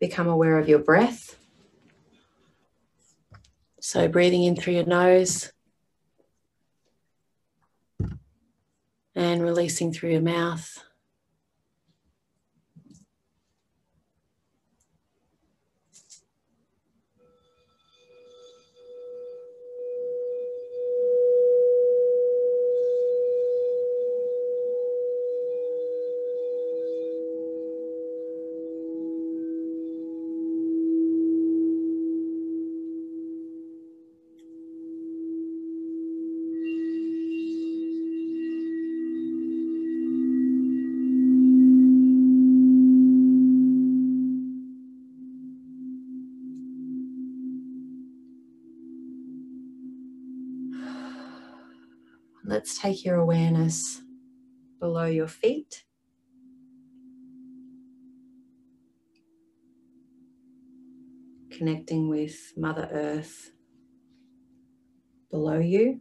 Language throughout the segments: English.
become aware of your breath. So, breathing in through your nose and releasing through your mouth. Let's take your awareness below your feet. Connecting with Mother Earth below you.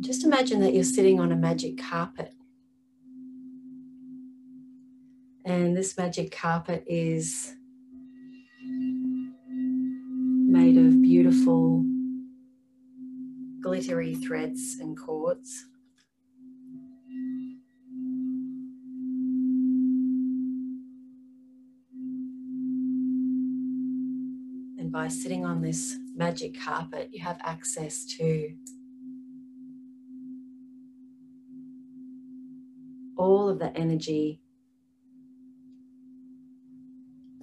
Just imagine that you're sitting on a magic carpet. And this magic carpet is made of beautiful glittery threads and cords. And by sitting on this magic carpet, you have access to all of the energy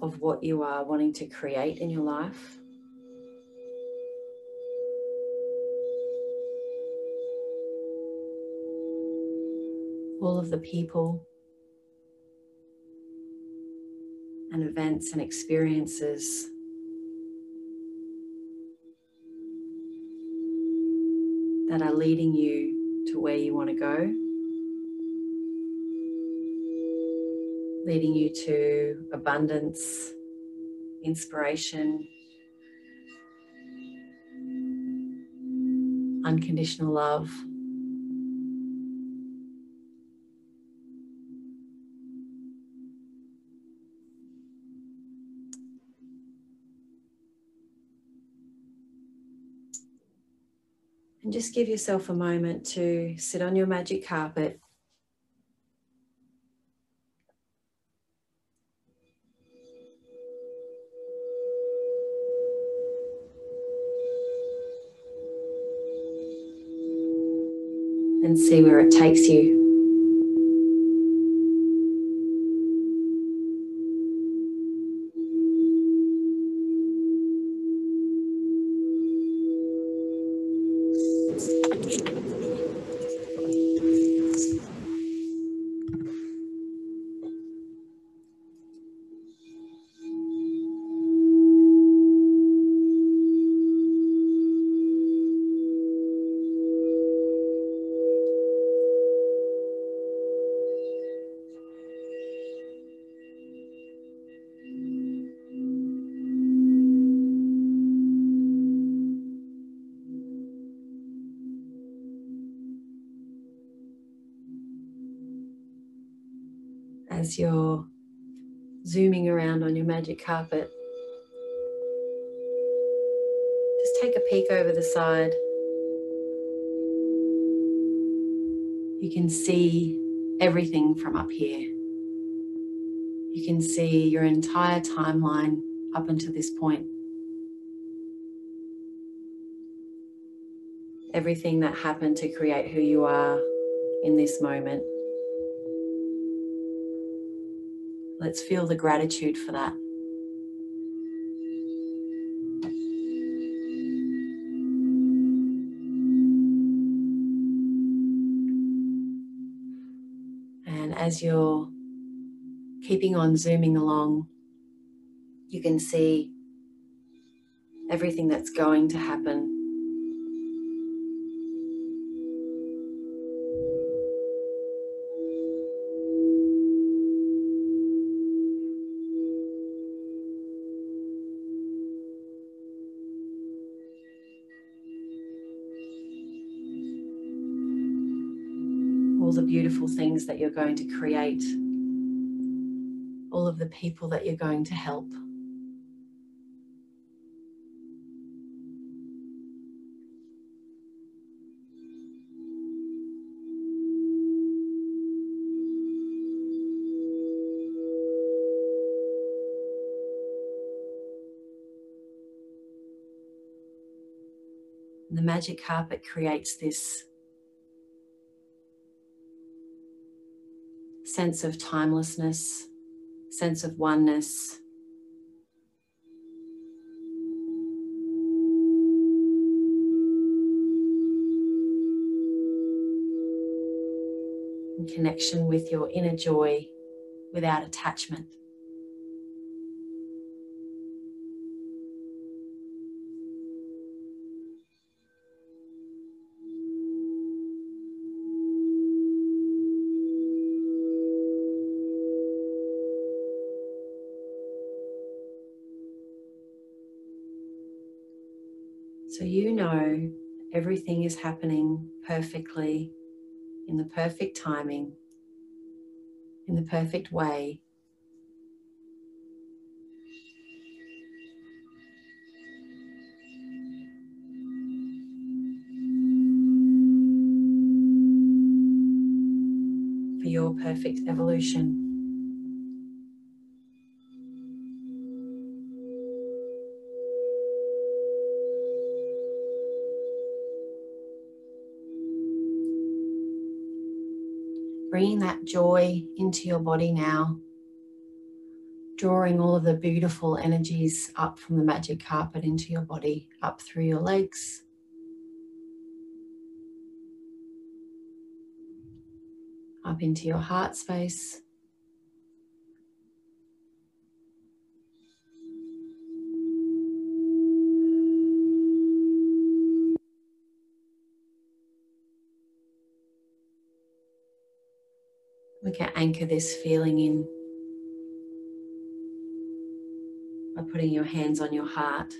of what you are wanting to create in your life. All of the people and events and experiences that are leading you to where you want to go. Leading you to abundance, inspiration, unconditional love. And just give yourself a moment to sit on your magic carpet and see where it takes you. As you're zooming around on your magic carpet, just take a peek over the side. You can see everything from up here. You can see your entire timeline up until this point. Everything that happened to create who you are in this moment. Let's feel the gratitude for that. And as you're keeping on zooming along, you can see everything that's going to happen the beautiful things that you're going to create, all of the people that you're going to help. the magic carpet creates this sense of timelessness, sense of oneness. connection with your inner joy without attachment. So you know everything is happening perfectly, in the perfect timing, in the perfect way. For your perfect evolution. Bringing that joy into your body now, drawing all of the beautiful energies up from the magic carpet into your body, up through your legs. Up into your heart space. We can anchor this feeling in by putting your hands on your heart.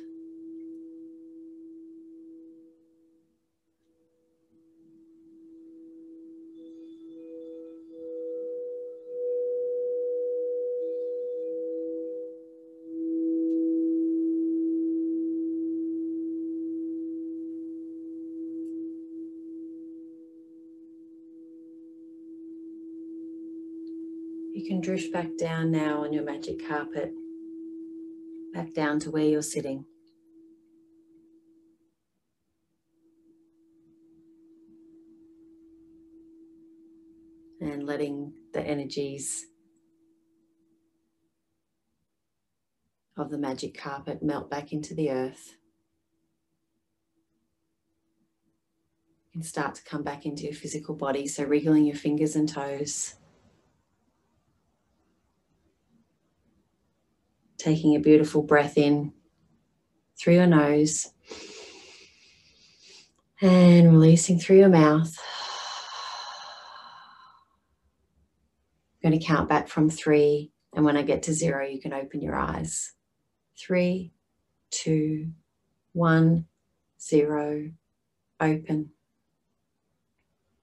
You can drift back down now on your magic carpet, back down to where you're sitting. And letting the energies of the magic carpet melt back into the earth. You can start to come back into your physical body, so wriggling your fingers and toes. Taking a beautiful breath in through your nose and releasing through your mouth. I'm going to count back from three, and when I get to zero, you can open your eyes. Three, two, one, zero, open.